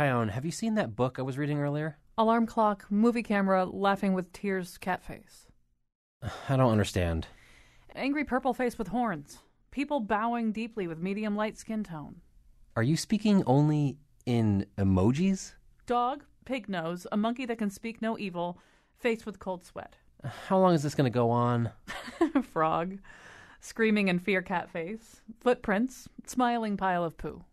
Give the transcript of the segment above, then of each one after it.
Chion, have you seen that book I was reading earlier? Alarm clock, movie camera, laughing with tears, cat face. I don't understand. Angry purple face with horns. People bowing deeply with medium light skin tone. Are you speaking only in emojis? Dog, pig nose, a monkey that can speak no evil, face with cold sweat. How long is this going to go on? Frog, screaming in fear cat face. Footprints, smiling pile of poo.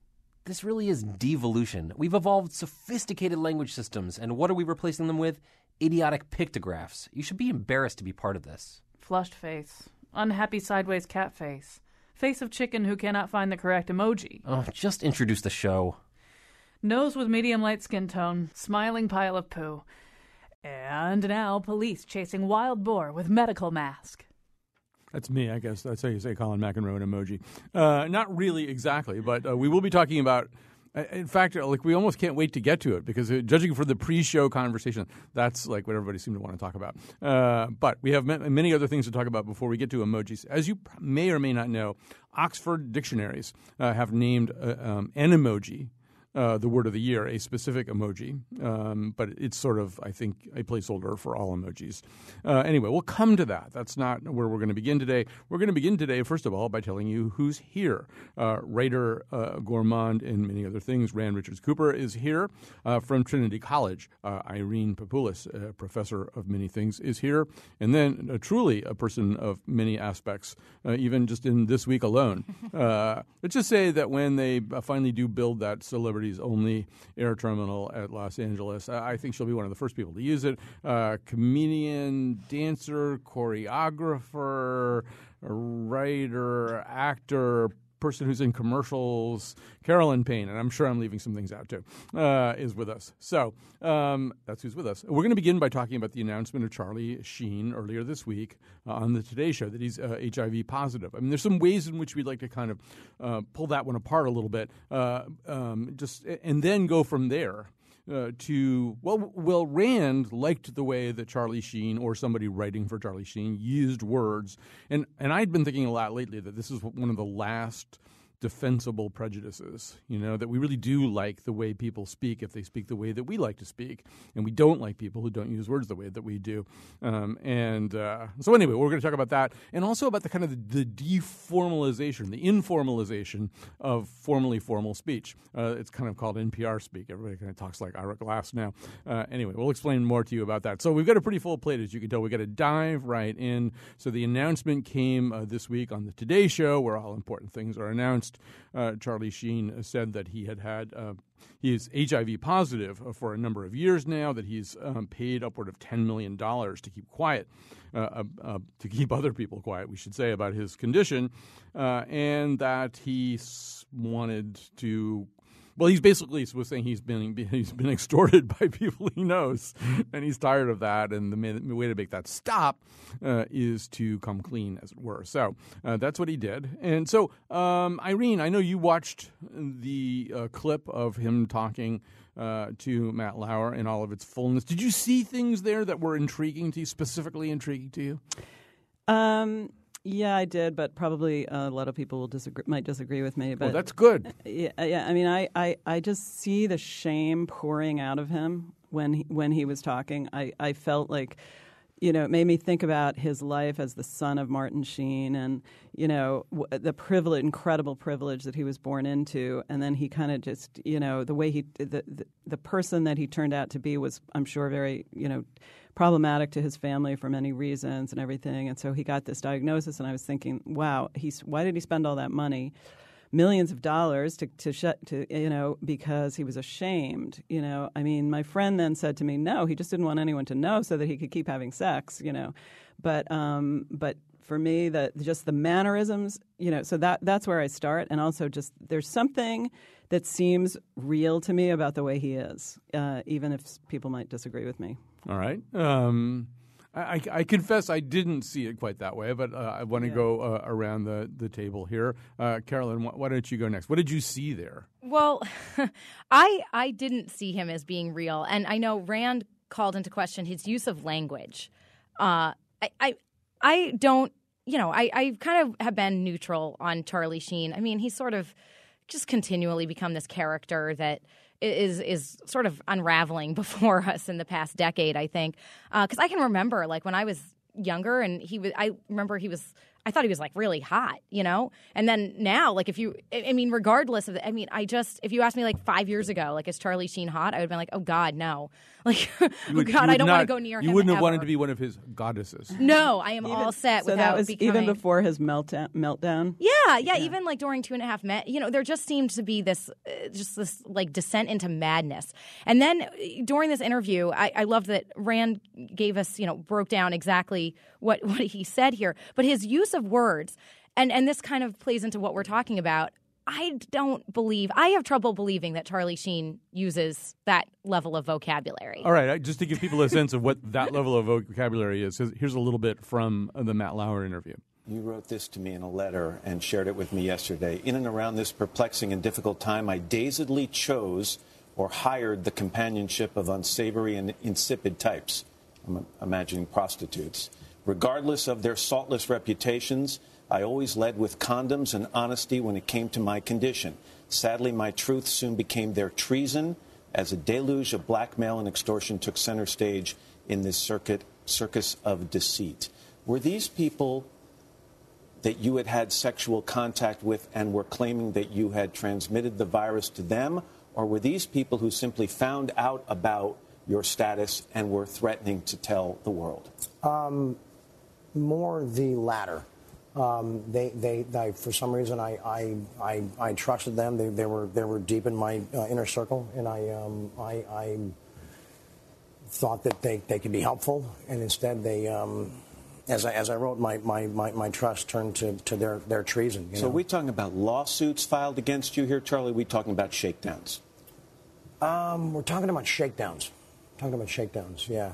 This really is devolution. We've evolved sophisticated language systems, and what are we replacing them with? Idiotic pictographs. You should be embarrassed to be part of this. Flushed face, unhappy sideways cat face. Face of chicken who cannot find the correct emoji. Oh, just introduce the show. Nose with medium light skin tone, smiling pile of poo. And now police chasing wild boar with medical mask. That's me, I guess. That's how you say Colin McEnroe an emoji. Uh, not really exactly, but uh, we will be talking about. uh, In fact, uh, like we almost can't wait to get to it because uh, judging from the pre-show conversation, that's like what everybody seemed to want to talk about. Uh, but we have ma- many other things to talk about before we get to emojis. As you may or may not know, Oxford dictionaries uh, have named uh, um, an emoji uh, the word of the year, a specific emoji, um, but it's sort of, I think, a placeholder for all emojis. Uh, anyway, we'll come to that. That's not where we're going to begin today. We're going to begin today, first of all, by telling you who's here. Uh, writer, uh, gourmand, and many other things, Rand Richards Cooper is here uh, from Trinity College. Uh, Irene Papoulis, a professor of many things, is here. And then, truly, a person of many aspects, uh, even just in this week alone. Uh, let's just say that when they finally do build that celebrities only air terminal at Los Angeles, I think she'll be one of the first people to use it. Uh, comedian, dancer, choreographer, writer, actor, person who's in commercials, Carolyn Payne, and I'm sure I'm leaving some things out too, uh, is with us. So um, that's who's with us. We're going to begin by talking about the announcement of Charlie Sheen earlier this week uh, on the Today Show that he's uh, HIV positive. I mean, there's some ways in which we'd like to kind of uh, pull that one apart a little bit, uh, um, just and then go from there uh, to well, well, Rand liked the way that Charlie Sheen or somebody writing for Charlie Sheen used words, and and I'd been thinking a lot lately that this is one of the last defensible prejudices. You know that we really do like the way people speak if they speak the way that we like to speak, and we don't like people who don't use words the way that we do. Um, and uh, so anyway, we're going to talk about that, and also about the kind of the, the deformalization, the informalization of formally formal speech. Uh, it's kind of called NPR speak. Everybody kind of talks like Ira Glass now. Uh, anyway, we'll explain more to you about that. So we've got a pretty full plate, as you can tell. We've got to dive right in. So the announcement came uh, this week on the Today Show, where all important things are announced. Uh, Charlie Sheen said that he had had uh, he is HIV positive uh, for a number of years now. That he's um, paid upward of ten million dollars to keep quiet, uh, uh, uh, to keep other people quiet, we should say, about his condition, and that he wanted to well, he's basically was saying he's been he's been extorted by people he knows, and he's tired of that. And the, way to make that stop uh, is to come clean, as it were. So uh, that's what he did. And so, um, Irene, I know you watched the uh, clip of him talking. Uh, to Matt Lauer in all of its fullness. Did you see things there that were intriguing to you, specifically intriguing to you? Um, yeah, I did, but probably uh, a lot of people will disagree, might disagree with me. But Well, that's good. yeah, yeah. I mean, I, I, I just see the shame pouring out of him when he, when he was talking. I, I felt like, you know, it made me think about his life as the son of Martin Sheen, and you know, w- the privilege, incredible privilege that he was born into, and then he kind of just, you know, the way he, the, the the person that he turned out to be was, I'm sure, very, you know problematic to his family for many reasons and everything. And so he got this diagnosis, and I was thinking, wow, he's why did he spend all that money? Millions of dollars to to shut to you know because he was ashamed. You know, I mean, my friend then said to me, no, he just didn't want anyone to know so that he could keep having sex. You know, but um, but for me, that just the mannerisms. You know, so that that's where I start, and also just there's something that seems real to me about the way he is, uh, even if people might disagree with me. All right. Um, I, I- I confess I didn't see it quite that way, but uh, I want to Yeah. go uh, around the, the table here. Uh, Carolyn, wh- why don't you go next? What did you see there? Well, I I didn't see him as being real, and I know Rand called into question his use of language. Uh, I, I I don't, you know, I I kind of have been neutral on Charlie Sheen. I mean, he's sort of just continually become this character that is is sort of unraveling before us in the past decade. I think because uh, I can remember like when I was younger and he was I remember he was I thought he was like really hot, you know? And then now, like, if you, I mean, regardless of, the, I mean, I just, if you asked me like five years ago, like, is Charlie Sheen hot? I would have been like, oh God, no. Like, oh God, I don't not, want to go near you him. You wouldn't have ever. wanted to be one of his goddesses. No, I am even, all set. So that was becoming, even before his meltdown. meltdown? Yeah, yeah, yeah, Even like during Two and a Half Men, you know, there just seemed to be this, uh, just this like descent into madness. And then uh, during this interview, I, I loved that Rand gave us, you know, broke down exactly what what he said here, but his use of words and and this kind of plays into what we're talking about. I don't believe I have trouble believing that Charlie Sheen uses that level of vocabulary. All right, just to give people a sense of what that level of vocabulary is, here's a little bit from the Matt Lauer interview. You wrote this to me in a letter and shared it with me yesterday. In and around this perplexing and difficult time, I dazedly chose or hired the companionship of unsavory and insipid types. I'm imagining prostitutes. Regardless of their saltless reputations, I always led with condoms and honesty when it came to my condition. Sadly, my truth soon became their treason as a deluge of blackmail and extortion took center stage in this circuit, circus of deceit. Were these people that you had had sexual contact with and were claiming that you had transmitted the virus to them, or were these people who simply found out about your status and were threatening to tell the world? Um, more the latter. Um, they, they, they, for some reason, I, I, I, I trusted them. They, they, were, they were deep in my uh, inner circle, and I, um, I, I thought that they, they could be helpful, and instead they, um, as I, as I wrote, my, my, my, my trust turned to, to their, their treason. so know? are we talking about lawsuits filed against you here, Charlie? Are we talking about shakedowns? Um, we're talking about shakedowns. Talking about shakedowns, yeah.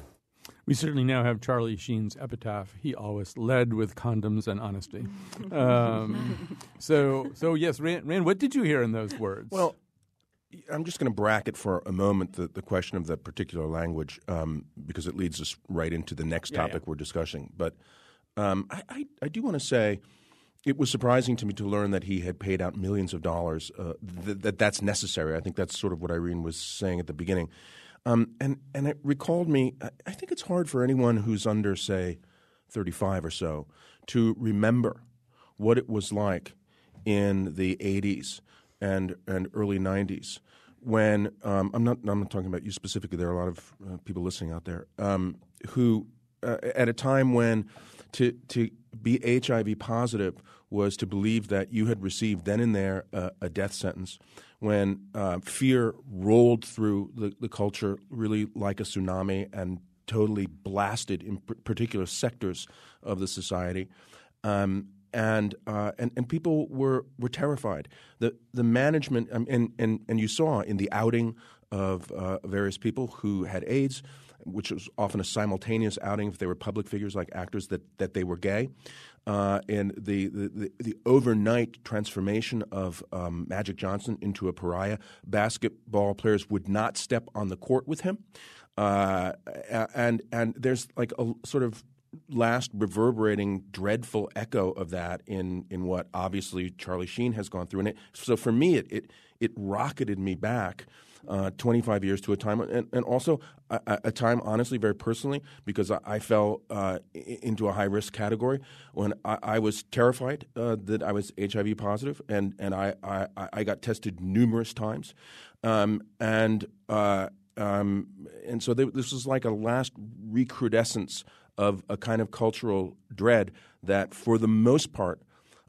We certainly now have Charlie Sheen's epitaph. He always led with condoms and honesty. Um, so, so yes, Rand, Rand, what did you hear in those words? Well, I'm just going to bracket for a moment the, the question of the particular language um, because it leads us right into the next Yeah, topic yeah. we're discussing. But um, I, I, I do want to say it was surprising to me to learn that he had paid out millions of dollars. Uh, th- that that's necessary. I think that's sort of what Irene was saying at the beginning. Um, and and it recalled me. I, think it's hard for anyone who's under, say, 35 or so, to remember what it was like in the 80s and and early 90s when um, I'm not I'm not talking about you specifically. There are a lot of uh, people listening out there um, who, uh, at a time when to to be HIV positive was to believe that you had received then and there uh, a death sentence. When uh, fear rolled through the, the culture really like a tsunami and totally blasted in particular sectors of the society. Um, and, uh, and and people were were terrified. The the management um, and and and you saw in the outing of uh, various people who had AIDS, which was often a simultaneous outing if they were public figures like actors that that they were gay, uh, and the, the the overnight transformation of um, Magic Johnson into a pariah. Basketball players would not step on the court with him, uh, and and there's like a sort of last reverberating dreadful echo of that in in what obviously Charlie Sheen has gone through and it so for me it it, it rocketed me back uh, 25 years to a time and, and also a, a time honestly very personally because I, I fell uh, into a high risk category when I, I was terrified uh, that I was HIV positive and and I I, I got tested numerous times. Um, and uh, um, and so th- this was like a last recrudescence of a kind of cultural dread that, for the most part,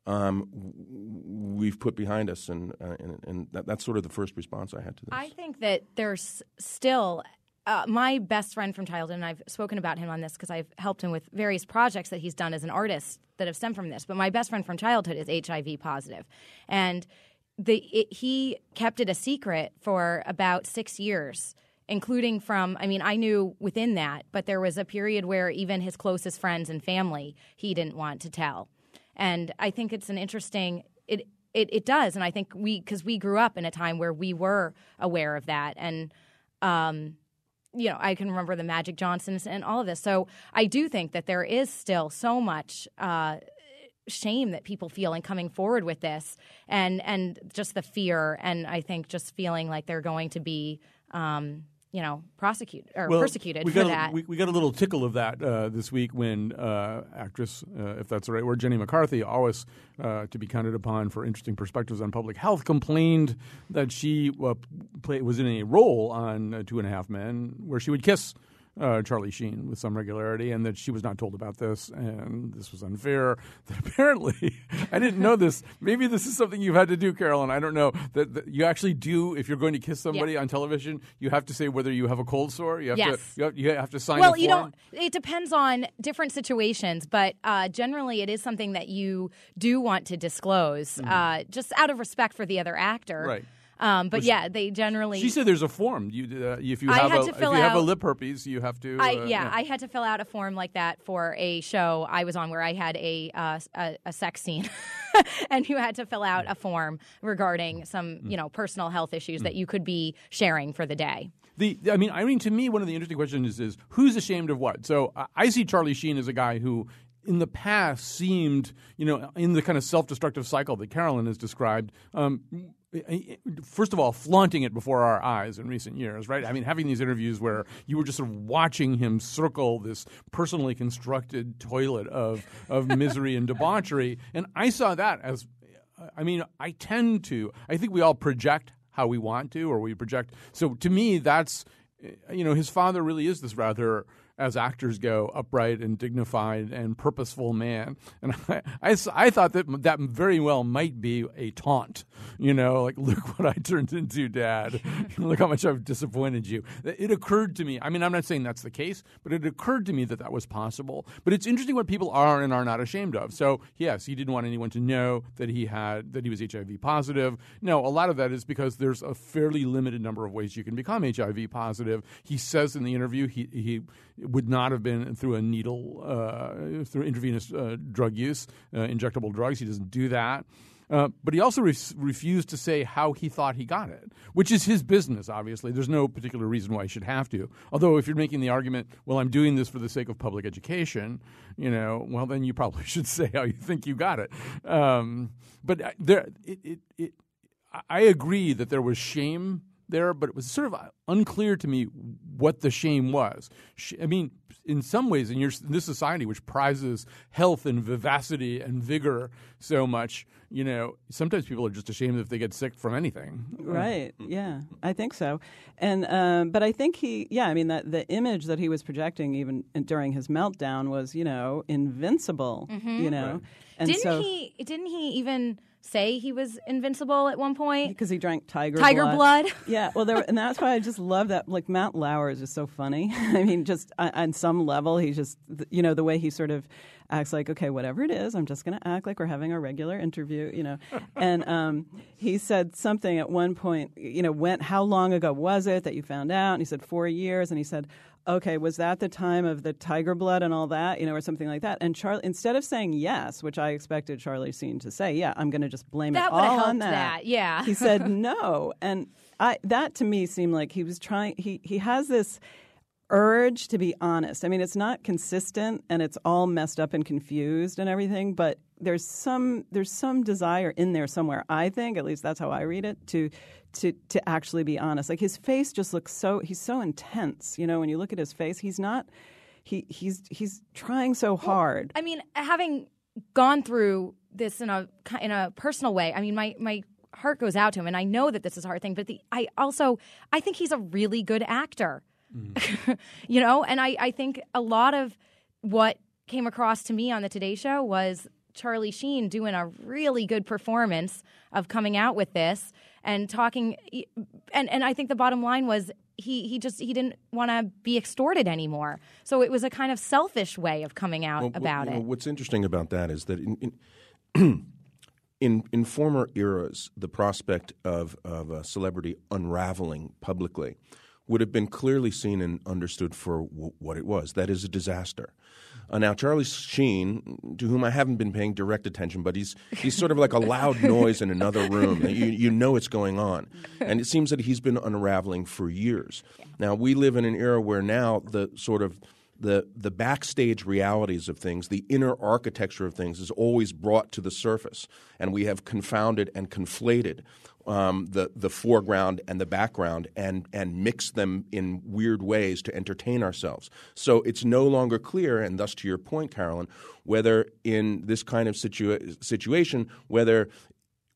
um, we've put behind us, and uh, and, and that, that's sort of the first response I had to this. I think that there's still uh, my best friend from childhood, and I've spoken about him on this because I've helped him with various projects that he's done as an artist that have stemmed from this. But my best friend from childhood is HIV positive, and the it, he kept it a secret for about six years. Including from, I mean, I knew within that, but there was a period where even his closest friends and family he didn't want to tell. And I think it's an interesting, it, it, it does. And I think we, because we grew up in a time where we were aware of that. And, um, you know, I can remember the Magic Johnsons and all of this. So I do think that there is still so much uh, shame that people feel in coming forward with this and and just the fear and I think just feeling like they're going to be um, you know prosecuted or Well, persecuted we for got a, that. We, we got a little tickle of that uh, this week when uh, actress, uh, if that's the right word, Jenny McCarthy, always uh, to be counted upon for interesting perspectives on public health, complained that she uh, play, was in a role on uh, Two and a Half Men where she would kiss. Uh, Charlie Sheen with some regularity, and that she was not told about this, and this was unfair. That apparently, I didn't know this. Maybe this is something you've had to do, Carolyn. I don't know that, that you actually do. If you're going to kiss somebody on television, you have to say whether you have a cold sore. You have Yes. to you have, you have to sign. well, you don't. It depends on different situations, but uh, generally, it is something that you do want to disclose, uh, just out of respect for the other actor. Mm-hmm. Right. Um, but yeah, they generally. She said there's a form. You, uh, if you have a if you have a lip herpes, you have to. I, uh, yeah, I had to fill out a form like that for a show I was on where I had a uh, a, a sex scene, and you had to fill out a form regarding some you know personal health issues that you could be sharing for the day. The, I mean, I mean, to me, one of the interesting questions is, is who's ashamed of what. So I- I see Charlie Sheen as a guy who, in the past, seemed, you know, in the kind of self-destructive cycle that Carolyn has described. Um, First of all, flaunting it before our eyes in recent years, right? I mean, having these interviews where you were just sort of watching him circle this personally constructed toilet of of misery and debauchery, and I saw that as I mean, I tend to. I think we all project how we want to, or we project. So to me, that's you know, his father really is this rather, as actors go, upright and dignified and purposeful man. And I, I, I thought that that very well might be a taunt. You know, like look what I turned into, Dad. look how much I've disappointed you. It occurred to me. I mean, I'm not saying that's the case, but it occurred to me that that was possible. But it's interesting what people are and are not ashamed of. So yes, he didn't want anyone to know that he had that he was HIV positive. No, a lot of that is because there's a fairly limited number of ways you can become HIV positive. He says in the interview he he would not have been through a needle uh, through intravenous uh, drug use, uh, injectable drugs. He doesn't do that. Uh, but he also re- refused to say how he thought he got it, which is his business, obviously. There's no particular reason why he should have to. Although, if you're making the argument, well, I'm doing this for the sake of public education, you know, well, then you probably should say how you think you got it. Um, but there, it, it, it, I agree that there was shame there, but it was sort of unclear to me what the shame was. I mean, in some ways, in, your, in this society, which prizes health and vivacity and vigor so much, you know, sometimes people are just ashamed if they get sick from anything. Right. Yeah, I think so. And um, but I think he, yeah, I mean that the image that he was projecting even during his meltdown was, you know, invincible. You know, and Mm-hmm. didn't so he? Didn't he even say he was invincible at one point? because he drank tiger Tiger blood. Yeah, well, there, and that's why I just love that. Like Matt Lauer is just so funny. I mean, just on, on some level, he just, you know, the way he sort of acts like, okay, whatever it is, I'm just going to act like we're having a regular interview, you know. and um, he said something at one point, you know, went how long ago was it that you found out? And he said four years, and he said. Okay, was that the time of the tiger blood and all that, you know, or something like that? And Charlie, instead of saying yes, which I expected Charlie Sheen to say, yeah, I'm going to just blame That it all on that. that, yeah. he said no, and I that to me seemed like he was trying. He he has this urge to be honest. I mean, it's not consistent, and it's all messed up and confused and everything. But there's some there's some desire in there somewhere. I think, at least that's how I read it. To to to actually be honest. Like his face just looks so he's so intense. You know, when you look at his face, he's not. He he's he's trying so hard. I mean, having gone through this in a in a personal way, I mean, my my heart goes out to him, and I know that this is a hard thing. But the, I also I think he's a really good actor, mm. you know, and I I think a lot of what came across to me on the Today Show was Charlie Sheen doing a really good performance of coming out with this and talking and and I think the bottom line was he he just he didn't want to be extorted anymore. So it was a kind of selfish way of coming out Well, about know, it. what's interesting about that is that in in, in in former eras, the prospect of of a celebrity unraveling publicly would have been clearly seen and understood for w- what it was. That is a disaster. Uh, now, Charlie Sheen, to whom I haven't been paying direct attention, but he's he's sort of like a loud noise in another room. You you know it's going on, and it seems that he's been unraveling for years. Now we live in an era where now the sort of the the backstage realities of things, the inner architecture of things, is always brought to the surface, and we have confounded and conflated um, the the foreground and the background, and and mixed them in weird ways to entertain ourselves. So it's no longer clear, and thus to your point, Carolyn, whether in this kind of situa- situation, whether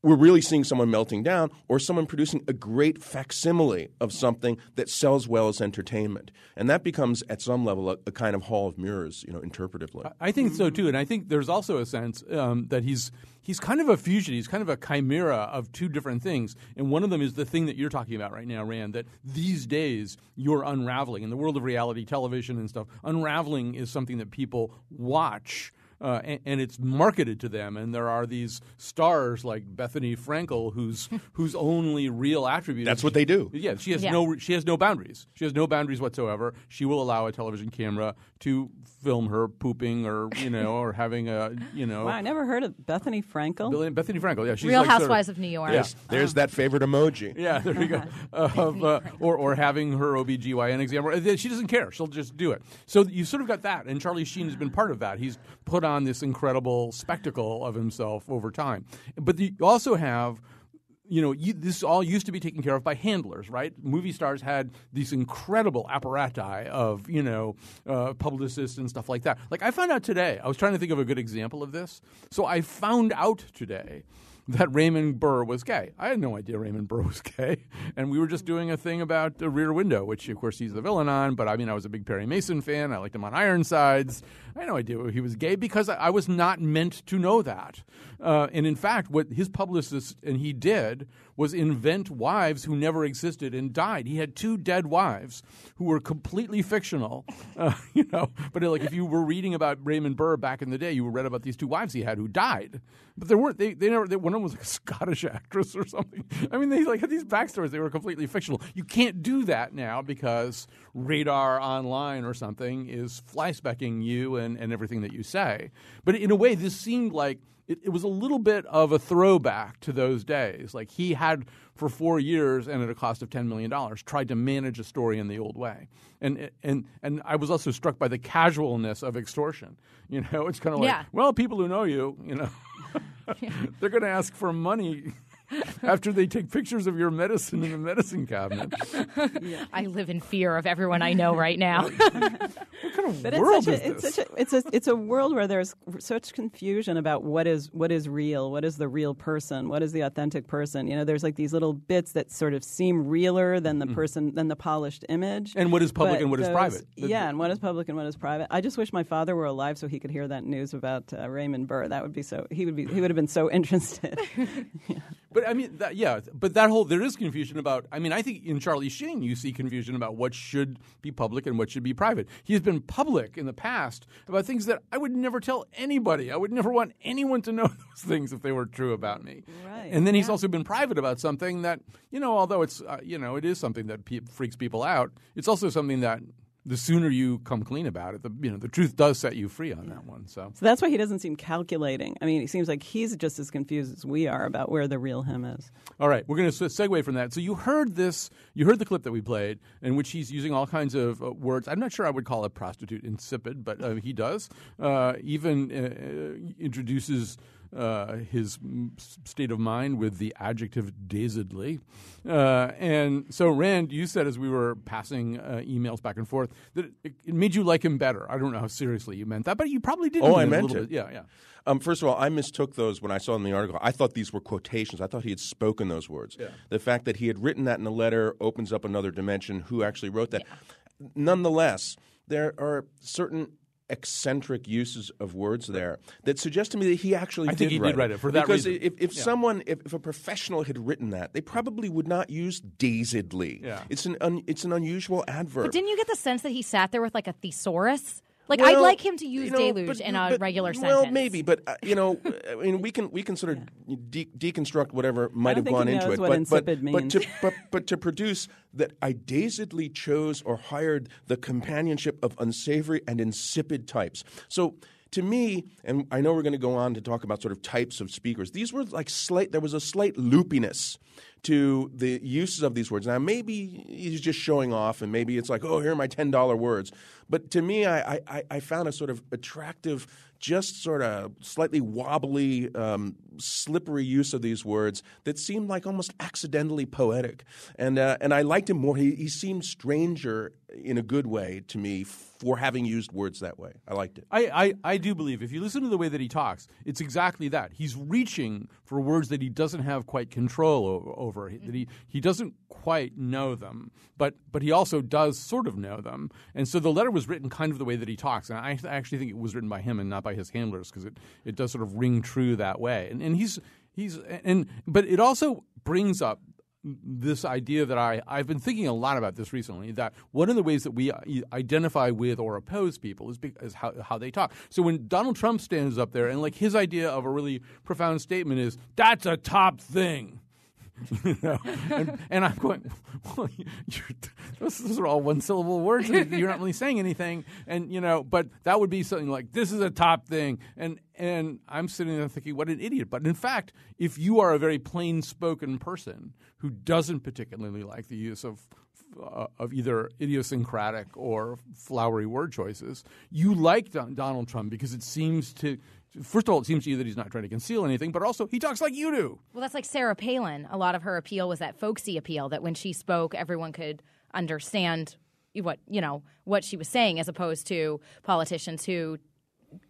we're really seeing someone melting down or someone producing a great facsimile of something that sells well as entertainment. And that becomes, at some level, a, a kind of hall of mirrors, you know, interpretively. I think so too, and I think there's also a sense um, that he's he's kind of a fusion. He's kind of a chimera of two different things, and one of them is the thing that you're talking about right now, Rand. That these days you're unraveling in the world of reality television and stuff. Unraveling is something that people watch uh, and, and, it's marketed to them. And there are these stars like Bethenny Frankel, whose whose only real attribute. That's what they do. Yeah, she has Yeah. no she has no boundaries. She has no boundaries whatsoever. She will allow a television camera to film her pooping or you know or having a you know. Wow, I never heard of Bethenny Frankel. Billy- Bethenny Frankel, yeah, she's Real like sort Housewives of New York. Yeah. There's that favorite emoji. Yeah, there you go. Of, uh, or, or having her OBGYN exam. Uh, She doesn't care. She'll just do it. So you sort of got that. And Charlie Sheen has been part of that. He's put on this incredible spectacle of himself over time. But you also have you know, you, this all used to be taken care of by handlers, right? Movie stars had these incredible apparati of, you know, uh, publicists and stuff like that. Like I found out today, I was trying to think of a good example of this. So I found out today that Raymond Burr was gay. I had no idea Raymond Burr was gay. And we were just doing a thing about the Rear Window, which of course he's the villain on. But I mean, I was a big Perry Mason fan. I liked him on Ironsides. I had no idea he was gay because I was not meant to know that. Uh, and in fact, what his publicist and he did was invent wives who never existed and died. He had two dead wives who were completely fictional. Uh, you know, but like if you were reading about Raymond Burr back in the day, you read about these two wives he had who died. But there weren't they, they never they, one of them was like a Scottish actress or something. I mean, they like had these backstories. They were completely fictional. You can't do that now because Radar Online or something is flyspecking you and, and everything that you say. But in a way, this seemed like it, it was a little bit of a throwback to those days. Like he had for four years and at a cost of ten million dollars tried to manage a story in the old way. And and and I was also struck by the casualness of extortion. You know, it's kind of like, Yeah. well, people who know you, you know, they're going to ask for money. After they take pictures of your medicine in the medicine cabinet, I live in fear of everyone I know right now. what kind of But world it's such, is a, it's this? such a it's a it's a world where there's such confusion about what is what is real, what is the real person, what is the authentic person. You know, there's like these little bits that sort of seem realer than the person than the polished image. Mm-hmm. And what is public But and what is those- private. The- Yeah, and what is public and what is private. I just wish my father were alive so he could hear that news about uh, Raymond Burr. That would be so he would be he would have been so interested. But I mean, that, yeah, but that whole there is confusion about. I mean, I think in Charlie Sheen you see confusion about what should be public and what should be private. He has been public in the past about things that I would never tell anybody. I would never want anyone to know those things if they were true about me. Right, And then he's also been private about something that you know, although it's uh, you know, it is something that pe- freaks people out. It's also something that the sooner you come clean about it, the you know, the truth does set you free on that one. So. so that's why he doesn't seem calculating. I mean, it seems like he's just as confused as we are about where the real him is. All right, we're going to segue from that. So you heard this, you heard the clip that we played, in which he's using all kinds of uh, words. I'm not sure I would call a prostitute insipid, but uh, he does. Uh, even uh, introduces uh, his state of mind with the adjective dazedly. Uh, and so, Rand, you said as we were passing uh, emails back and forth that it, it made you like him better. I don't know how seriously you meant that, but you probably did. Oh, I meant it. Bit. Yeah, yeah. Um, first of all, I mistook those when I saw them in the article. I thought these were quotations. I thought he had spoken those words. Yeah. The fact that he had written that in a letter opens up another dimension. Who actually wrote that? Nonetheless, there are certain eccentric uses of words there that suggest to me that he actually I think did he did write write it for that reason. because reason. if, if Yeah. someone if, if a professional had written that they probably would not use dazedly Yeah. it's an un, it's an unusual adverb But didn't you get the sense that he sat there with like a thesaurus? Like I'd like him to use you know, deluge but- in a but- regular well, maybe, but uh, you know, I mean, we can we can sort of de- deconstruct whatever might have gone he into knows it. what but, but, but means. to but, but to produce that I dazedly chose or hired the companionship of unsavory and insipid types. So to me, and I know we're going to go on to talk about sort of types of speakers. These were like slight. There was a slight loopiness to the uses of these words. Now, maybe he's just showing off, and maybe it's like, oh, here are my ten dollar words. But to me, I, I, I found a sort of attractive just sort of slightly wobbly, um, slippery use of these words that seemed like almost accidentally poetic. And, uh, and I liked him more. He, he seemed stranger in a good way to me for having used words that way. I liked it. I, I, I do believe if you listen to the way that he talks, it's exactly that. He's reaching for words that he doesn't have quite control over, over that he, he doesn't quite know them, but, but he also does sort of know them. And so the letter was written kind of the way that he talks. And I actually think it was written by him and not by his handlers because it, it does sort of ring true that way. And, and he's, he's, and, but it also brings up this idea that I, I've been thinking a lot about this recently that one of the ways that we uh, identify with or oppose people is, because, is how, how they talk. So when Donald Trump stands up there and like his idea of a really profound statement is, that's a top thing. you know? and, and, I'm going, well, those, those, are all one syllable words. you're not really saying anything. And, you know, but that would be something like, this is a top thing. And, and I'm sitting there thinking, what an idiot. But in fact, if you are a very plain spoken person who doesn't particularly like the use of uh, of either idiosyncratic or flowery word choices. You like Don- Donald Trump because it seems to first of all, it seems to you that he's not trying to conceal anything, but also he talks like you do. Well, that's like Sarah Palin. A lot of her appeal was that folksy appeal that when she spoke, everyone could understand what you know what she was saying, as opposed to politicians who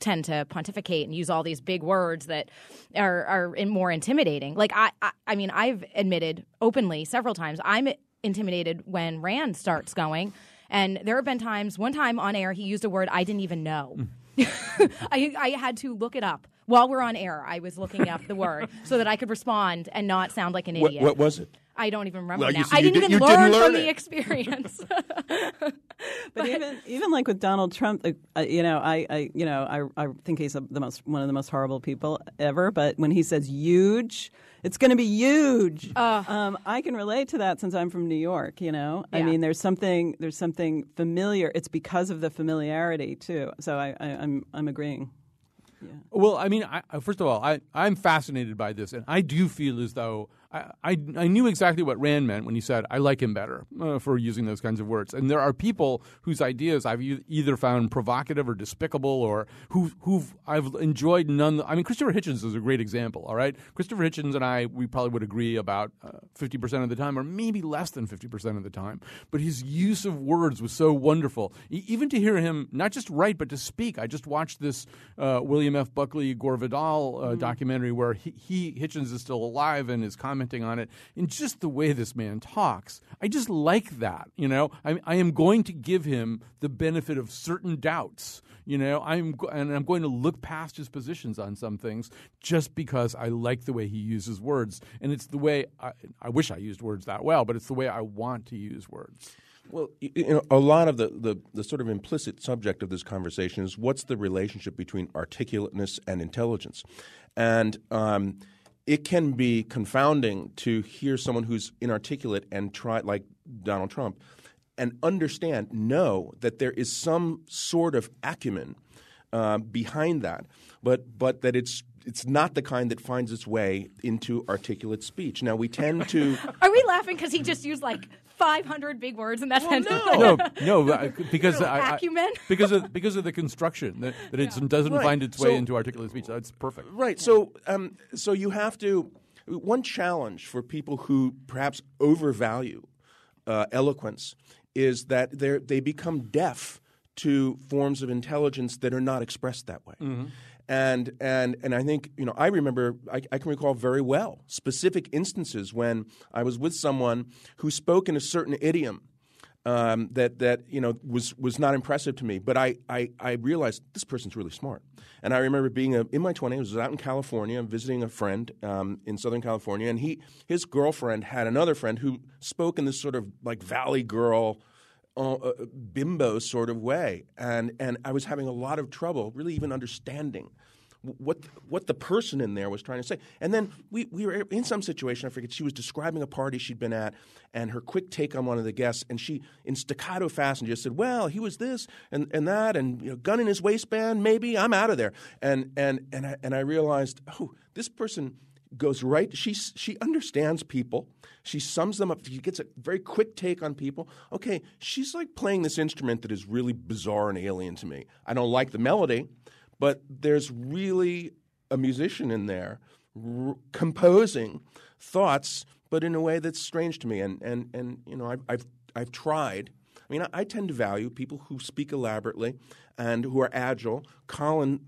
tend to pontificate and use all these big words that are are more intimidating. Like I, I, I mean, I've admitted openly several times I'm intimidated when Rand starts going. And there have been times, one time on air, he used a word I didn't even know. Hmm. I, I had to look it up while we're on air. I was looking up the word so that I could respond and not sound like an idiot. What, what was it? I don't even remember well, now. I didn't did, even learn, didn't learn from it. the experience. but, but, even even like with Donald Trump, uh, you know, I, I you know I I think he's a, the most one of the most horrible people ever. But when he says huge, it's going to be huge. Uh, um, I can relate to that since I'm from New York. You know, yeah. I mean, there's something there's something familiar. It's because of the familiarity too. So I, I I'm I'm agreeing. Yeah. Well, I mean, I, first of all, I, I'm fascinated by this, and I do feel as though I, I, I, knew exactly what Rand meant when he said, I like him better uh, for using those kinds of words. And there are people whose ideas I've either found provocative or despicable or who, who've I've enjoyed none. I mean, Christopher Hitchens is a great example, all right? Christopher Hitchens and I, we probably would agree about uh, 50% of the time or maybe less than 50% of the time. But his use of words was so wonderful. E- even to hear him not just write, but to speak. I just watched this uh, William F. Buckley Gore Vidal uh, mm-hmm. documentary where he, he, Hitchens, is still alive and is commenting on it in just the way this man talks. I just like that. You know, I, I am going to give him the benefit of certain doubts. You know, I'm and I'm going to look past his positions on some things just because I like the way he uses words, and it's the way I, I wish I used words that well, but it's the way I want to use words. Well, you know, a lot of the, the, the, sort of implicit subject of this conversation is what's the relationship between articulateness and intelligence, and um, it can be confounding to hear someone who's inarticulate and try like Donald Trump and understand, know that there is some sort of acumen uh, behind that, but but that it's it's not the kind that finds its way into articulate speech. Now we tend to. Are we laughing because he just used like 500 big words in that well, sentence? No, no, no because I, acumen. I, because of because of the construction that, that it yeah. doesn't right. find its way so, into articulate speech. That's perfect. Right. So, um, so you have to. One challenge for people who perhaps overvalue uh, eloquence is that they they become deaf to forms of intelligence that are not expressed that way. Mm-hmm. And, and, and I think, you know, I remember, I, I, can recall very well specific instances when I was with someone who spoke in a certain idiom um, that, that, you know, was, was not impressive to me. But I, I, I realized this person's really smart. And I remember being a, in my 20s, I was out in California, visiting a friend um, in Southern California, and he, his girlfriend had another friend who spoke in this sort of like Valley Girl – bimbo sort of way, and and I was having a lot of trouble really even understanding what what the person in there was trying to say. And then we, we were in some situation, I forget, she was describing a party she'd been at and her quick take on one of the guests, and she, in staccato fashion, just said, Well, he was this and, and that, and you know, gun in his waistband, maybe, I'm out of there. And, and, and, I, and I realized, oh, this person goes right. She she understands people. She sums them up. She gets a very quick take on people. Okay, she's like playing this instrument that is really bizarre and alien to me. I don't like the melody, but there's really a musician in there r- composing thoughts, but in a way that's strange to me. And and and you know, I've I've, I've tried. I mean, I, I tend to value people who speak elaborately and who are agile. Colin,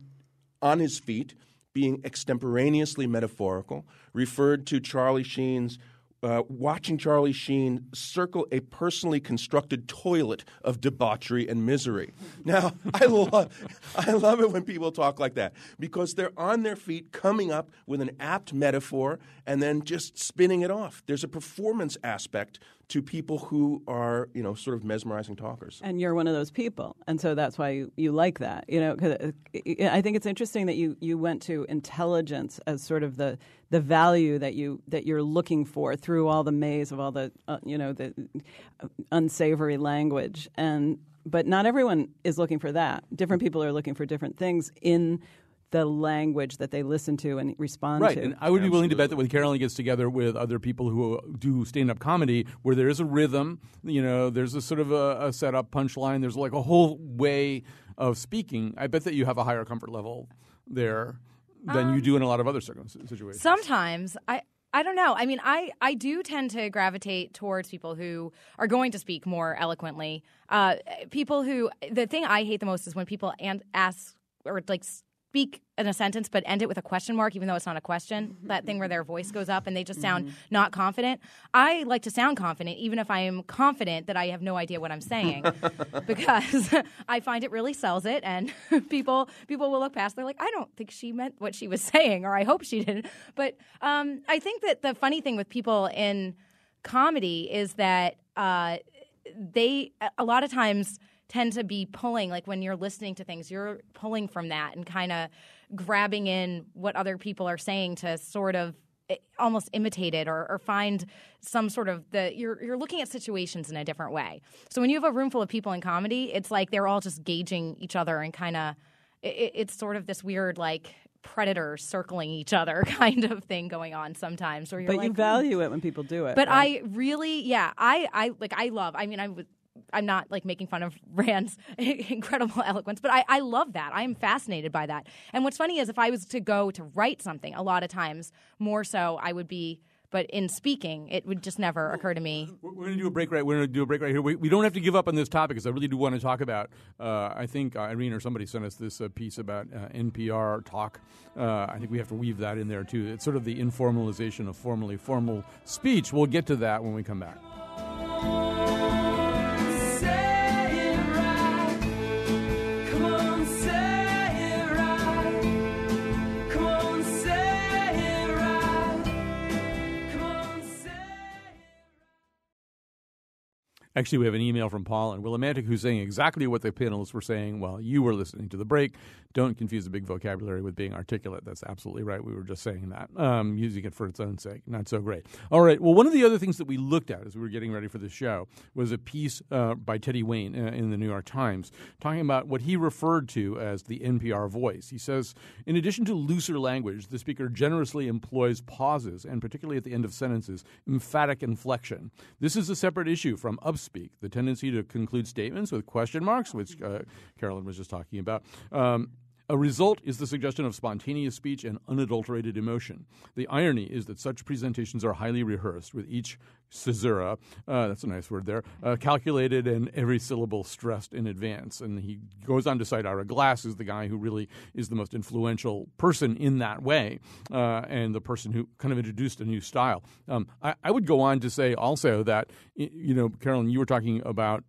on his feet being extemporaneously metaphorical, referred to Charlie Sheen's uh, watching Charlie Sheen circle a personally constructed toilet of debauchery and misery. Now, I love, I love it when people talk like that because they're on their feet, coming up with an apt metaphor, and then just spinning it off. There's a performance aspect to people who are, you know, sort of mesmerizing talkers. And you're one of those people, and so that's why you, you like that. You know, cause I think it's interesting that you you went to intelligence as sort of the the value that you that you're looking for through all the maze of all the uh, you know the unsavory language and but not everyone is looking for that. Different people are looking for different things in the language that they listen to and respond right. to. And I would be willing to bet that when Carolyn gets together with other people who do stand up comedy, where there is a rhythm, you know, there's a sort of a, a setup punchline, there's like a whole way of speaking, I bet that you have a higher comfort level there than Um, you do in a lot of other circum- situations. Sometimes I I don't know. I mean, I I do tend to gravitate towards people who are going to speak more eloquently. Uh, people who the thing I hate the most is when people and ask or like speak in a sentence but end it with a question mark even though it's not a question that thing where their voice goes up and they just sound not confident. I like to sound confident even if i am confident that i have no idea what i'm saying because i find it really sells it and people people will look past they're like i don't think she meant what she was saying or i hope she didn't. But um, i think that the funny thing with people in comedy is that uh, they a lot of times tend to be pulling like when you're listening to things you're pulling from that and kind of grabbing in what other people are saying to sort of eh, almost imitate it or, or find some sort of the you're you're looking at situations in a different way so when you have a room full of people in comedy it's like they're all just gauging each other and kind of it, it's sort of this weird like predator circling each other kind of thing going on sometimes where you're but like you "Hmm." value it when people do it. But right? I really, yeah, I, I like, I love. I mean, I would. I'm not like making fun of Rand's incredible eloquence, but I, I love that. I am fascinated by that. And what's funny is if I was to go to write something, a lot of times more so, I would be. But in speaking, it would just never occur to me. We're going to do a break right. We're going to do a break right here. We, we don't have to give up on this topic because I really do want to talk about. Uh, I think uh, Irene or somebody sent us this uh, piece about uh, NPR talk. Uh, I think we have to weave that in there too. It's sort of the informalization of formally formal speech. We'll get to that when we come back. Actually, we have an email from Paul and Willimantic who's saying exactly what the panelists were saying while you were listening to the break. Don't confuse the big vocabulary with being articulate. That's absolutely right. We were just saying that, um, using it for its own sake. Not so great. All right. Well, one of the other things that we looked at as we were getting ready for the show was a piece uh, by Teddy Wayne uh, in the New York Times talking about what he referred to as the NPR voice. He says, in addition to looser language, the speaker generously employs pauses and, particularly at the end of sentences, emphatic inflection. This is a separate issue from upspeak, the tendency to conclude statements with question marks, which uh, Carolyn was just talking about. Um, a result is the suggestion of spontaneous speech and unadulterated emotion. The irony is that such presentations are highly rehearsed, with each caesura, uh, that's a nice word there, uh, calculated and every syllable stressed in advance. And he goes on to cite Ira Glass as the guy who really is the most influential person in that way, uh, and the person who kind of introduced a new style. Um, I, I would go on to say also that, you know, Carolyn, you were talking about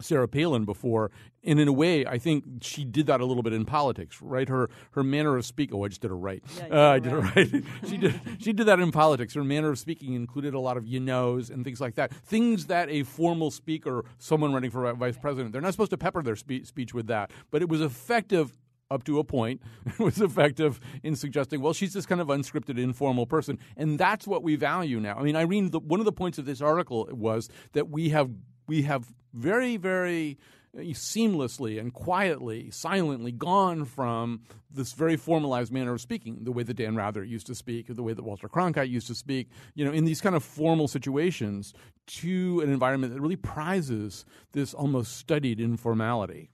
Sarah Palin before, and in a way, I think she did that a little bit in politics, right? Her her manner of speaking. Oh, I just did it right. Yeah, uh, I did did it right. she did she did that in politics. Her manner of speaking included a lot of you knows and things like that. Things that a formal speaker, someone running for vice president, they're not supposed to pepper their spe- speech with that, but it was effective up to a point. It was effective in suggesting, well, she's this kind of unscripted, informal person, and that's what we value now. I mean, Irene, the, one of the points of this article was that we have we have very, very uh, seamlessly and quietly, silently gone from this very formalized manner of speaking, the way that Dan Rather used to speak, the way that Walter Cronkite used to speak, you know, in these kind of formal situations, to an environment that really prizes this almost studied informality.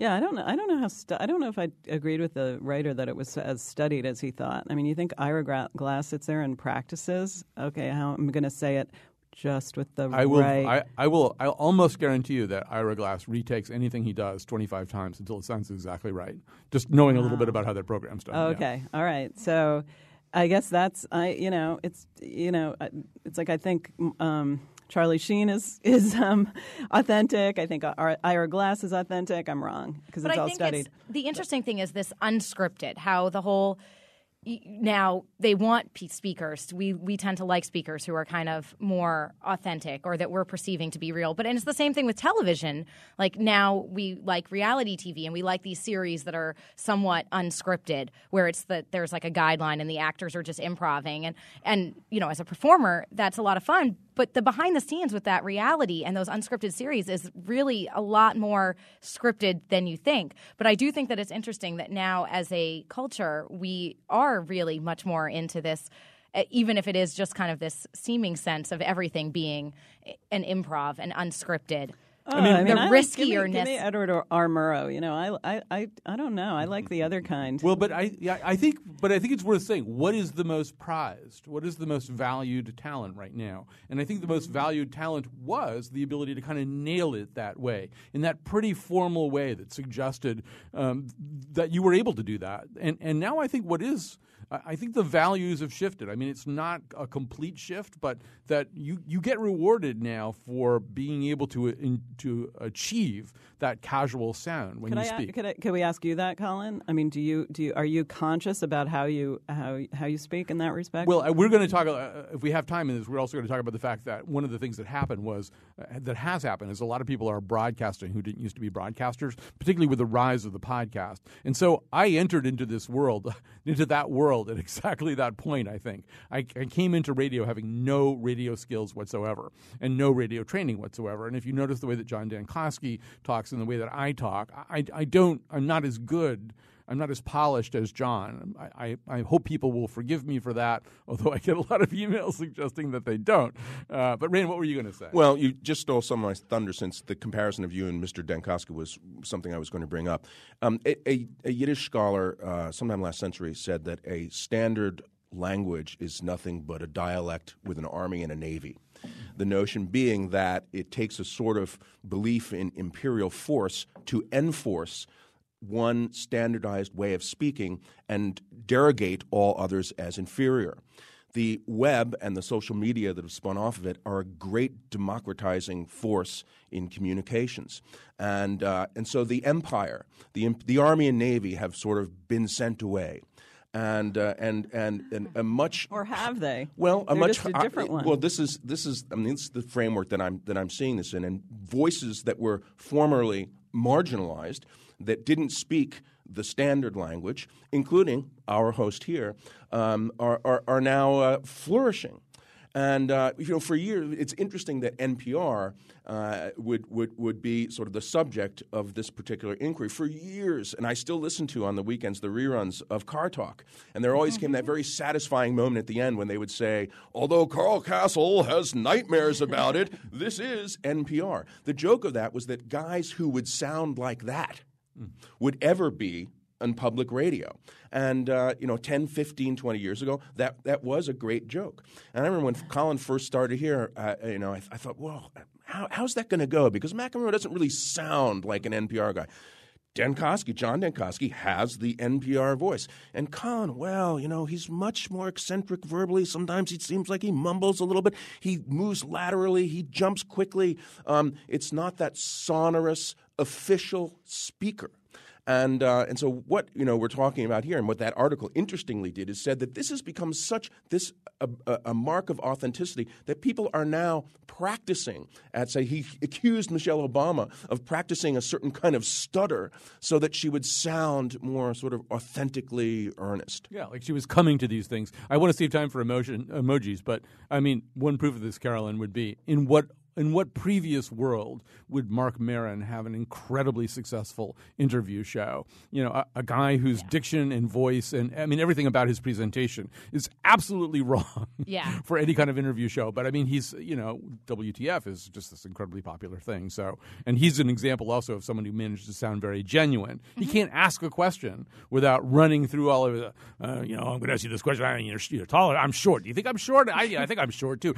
Yeah, I don't know. I don't know how. Stu- I don't know if I agreed with the writer that it was as studied as he thought. I mean, you think Ira Glass sits there and practices? Okay, how I'm going to say it just with the I will. right. I, I will. I'll almost guarantee you that Ira Glass retakes anything he does 25 times until it sounds exactly right. Just knowing a little bit about how that program's done. yeah. Okay. All right. So I guess that's I you know it's you know it's like I think um, Charlie Sheen is is um, authentic. I think Ira Ira Glass is authentic. I'm wrong because it's I all think studied. It's, the interesting thing is this unscripted, how the whole y- now they want speakers. We we tend to like speakers who are kind of more authentic or that we're perceiving to be real. But and it's the same thing with television. Like now we like reality TV and we like these series that are somewhat unscripted, where it's that there's like a guideline and the actors are just improving and and you know as a performer that's a lot of fun. But the behind the scenes with that reality and those unscripted series is really a lot more scripted than you think. But I do think that it's interesting that now, as a culture, we are really much more into this, uh, even if it is just kind of this seeming sense of everything being an improv and unscripted. Oh, I mean, the I like- give me- riskierness. Give me, Edward or R. Murrow. You know, I, I, I, I don't know. I like the other kind. Well, but I, yeah, I think, but I think it's worth saying. What is the most prized? What is the most valued talent right now? And I think the most valued talent was the ability to kind of nail it that way, in that pretty formal way that suggested um, that you were able to do that. And and now I think what is. I I think the values have shifted. I mean, it's not a complete shift, but that you, you get rewarded now for being able to in, to achieve that casual sound when Could you I, speak. could, I, could we ask you that, Colin? I mean, do you do you, are you conscious about how you how how you speak in that respect? Well, uh, we're going to talk. Uh, if we have time in this, we're also going to talk about the fact that one of the things that happened was uh, that has happened is a lot of people are broadcasting who didn't used to be broadcasters, particularly with the rise of the podcast. And so I entered into this world, into that world at exactly that point. I think I, I came into radio having no radio skills whatsoever and no radio training whatsoever. And if you notice the way that John Dankosky talks and the way that I talk, I, I don't. I'm not as good. I'm not as polished as John. I, I, I hope people will forgive me for that, although I get a lot of emails suggesting that they don't. Uh, but, Rand, what were you going to say? Well, you just stole some of my thunder since the comparison of you and Mr. Dankosky was something I was going to bring up. Um, a, a, a Yiddish scholar, uh, sometime last century, said that a standard language is nothing but a dialect with an army and a navy. The notion being that it takes a sort of belief in imperial force to enforce one standardized way of speaking and derogate all others as inferior. The web and the social media that have spun off of it are a great democratizing force in communications. And, uh, and so the empire, the, the Army and Navy have sort of been sent away. And, uh, and, and, and a much or have they? well, a They're much a I- different one. Well, this is this is I mean this is the framework that I'm that I'm seeing this in, and voices that were formerly marginalized that didn't speak the standard language, including our host here, um, are, are are now uh, flourishing. And uh, you know, for years, it's interesting that NPR uh, would, would would be sort of the subject of this particular inquiry for years. And I still listen to on the weekends the reruns of Car Talk, and there always came that very satisfying moment at the end when they would say, "Although Carl Kasell has nightmares about it, this is NPR." The joke of that was that guys who would sound like that would ever be on public radio. And, uh, you know, 10, 15, 20 years ago, that, that was a great joke. And I remember when Colin first started here, uh, you know, I, I thought, well, how, how's that going to go? Because McEnroe doesn't really sound like an NPR guy. Dankosky, John Dankosky, has the NPR voice. And Colin, well, you know, he's much more eccentric verbally. Sometimes it seems like he mumbles a little bit. He moves laterally. He jumps quickly. Um, it's not that sonorous, official speaker. And uh, and so what you know we're talking about here, and what that article interestingly did is said that this has become such this a, a, mark of authenticity that people are now practicing at say he accused Michelle Obama of practicing a certain kind of stutter so that she would sound more sort of authentically earnest. Yeah, like she was coming to these things. I want to save time for emotion emojis, but I mean, one proof of this, Carolyn, would be in what in what previous world would Mark Maron have an incredibly successful interview show? You know, a, a guy whose diction and voice and I mean everything about his presentation is absolutely wrong Yeah. for any kind of interview show. But I mean, he's you know, WTF is just this incredibly popular thing. So, and he's an example also of someone who managed to sound very genuine. He can't ask a question without running through all of the, uh, you know, I'm going to ask you this question. I mean, you're, you're taller. I'm short. Do you think I'm short? I, I think I'm short too.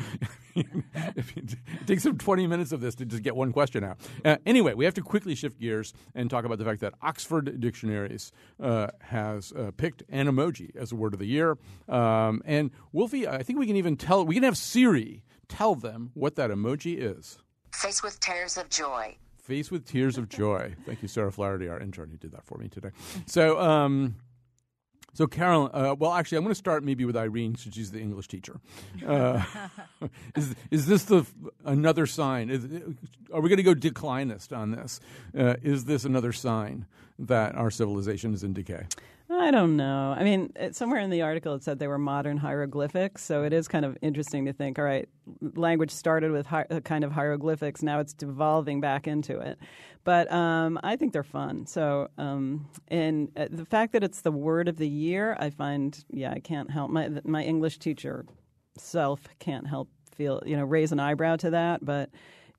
it takes him 20 minutes of this to just get one question out. Uh, anyway, we have to quickly shift gears and talk about the fact that Oxford Dictionaries uh, has uh, picked an emoji as a word of the year. Um, and Wolfie, I think we can even tell, we can have Siri tell them what that emoji is. Face with tears of joy. Face with tears of joy. Thank you, Sarah Flaherty, our intern, who did that for me today. So, um, so Carolyn, uh, well, actually, I'm going to start maybe with Irene, since she's the English teacher. Uh, is is this the another sign? Is, are we going to go declinist on this? Uh, is this another sign that our civilization is in decay? I don't know. I mean, it, somewhere in the article it said they were modern hieroglyphics, so it is kind of interesting to think. All right, language started with hi- a kind of hieroglyphics, now it's devolving back into it. But um, I think they're fun. So, um, and uh, the fact that it's the word of the year, I find, yeah, I can't help my my English teacher self can't help feel, you know, raise an eyebrow to that, but.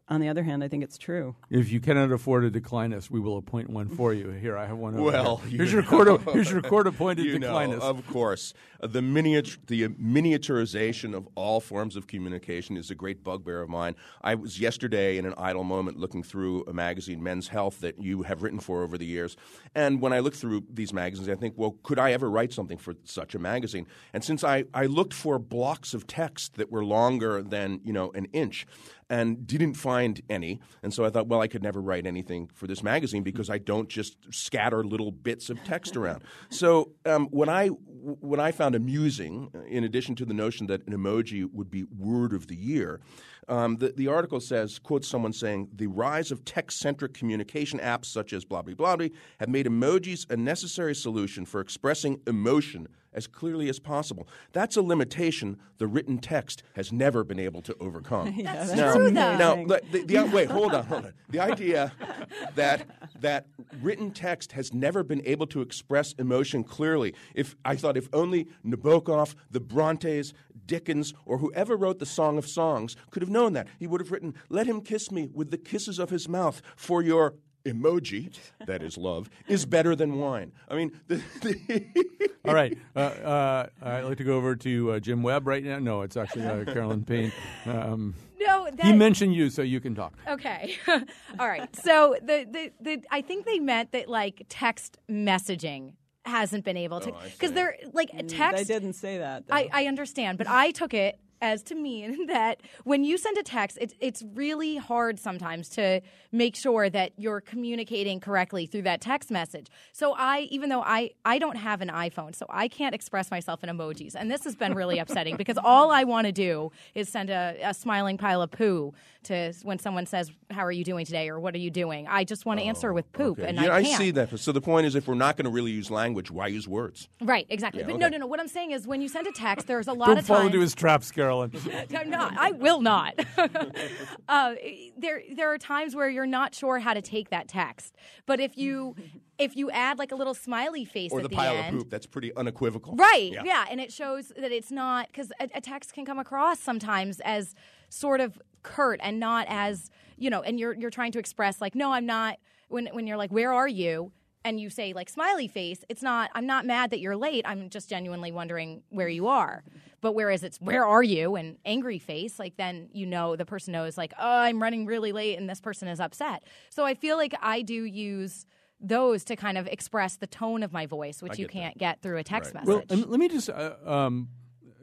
On the other hand, I think it's true. If you cannot afford a declinist, we will appoint one for you. Here, I have one. Over Well, here. you here's your know. court. Here's your court-appointed you know, declinist. of course, Uh, the miniature, the miniaturization of all forms of communication is a great bugbear of mine. I was yesterday in an idle moment looking through a magazine, Men's Health, that you have written for over the years, and when I look through these magazines, I think, well, could I ever write something for such a magazine? And since I, I looked for blocks of text that were longer than you know an inch, and didn't find any. And so I thought, well, I could never write anything for this magazine because I don't just scatter little bits of text around. So um, when I when I found amusing, uh, in addition to the notion that an emoji would be word of the year, um, the, the article says, quotes someone saying, the rise of text-centric communication apps such as blah, blah, blah, blah have made emojis a necessary solution for expressing emotion as clearly as possible. That's a limitation the written text has never been able to overcome. That's now, true, though. now the, the, the, wait, hold on, hold on. The idea that that written text has never been able to express emotion clearly. If I thought if only Nabokov, the Brontes, Dickens, or whoever wrote the Song of Songs could have known that, he would have written, "Let him kiss me with the kisses of his mouth, for your." Emoji, that is love, is better than wine. I mean, the, the All right. Uh, uh, I'd like to go over to uh, Jim Webb right now. No, it's actually uh, Carolyn Payne. Um, No, that, he mentioned you, so you can talk. Okay. All right. So the, the the I think they meant that like text messaging hasn't been able to because they're like text. They didn't say that. though. I, I understand, but I took it as to mean that when you send a text, it's it's really hard sometimes to make sure that you're communicating correctly through that text message. So I, even though I I don't have an iPhone, so I can't express myself in emojis, and this has been really upsetting because all I want to do is send a, a smiling pile of poo to when someone says, "How are you doing today?" or "What are you doing?" I just want to answer oh, with poop, Okay. and yeah, I I can't. see that. So the point is, if we're not going to really use language, why use words? Right, exactly. Yeah, but no, okay. no, no. What I'm saying is, when you send a text, there's a lot Don't of fall into his traps, Carolyn. I'm not. I will not. uh, there, there are times where you're not sure how to take that text, but if you, if you add like a little smiley face Or at the the, pile end, of poop. That's pretty unequivocal. right? Yeah. Yeah. and it shows that it's not because a, a text can come across sometimes as sort of curt and not as you know, and you're you're trying to express like, no, I'm not. When when you're like, where are you? And you say like smiley face, it's not. I'm not mad that you're late. I'm just genuinely wondering where you are. But whereas it's where are you and angry face, like then you know the person knows like, oh, I'm running really late and this person is upset. So I feel like I do use those to kind of express the tone of my voice, which you can't get through a text Right. Well, message. and let me just uh, um,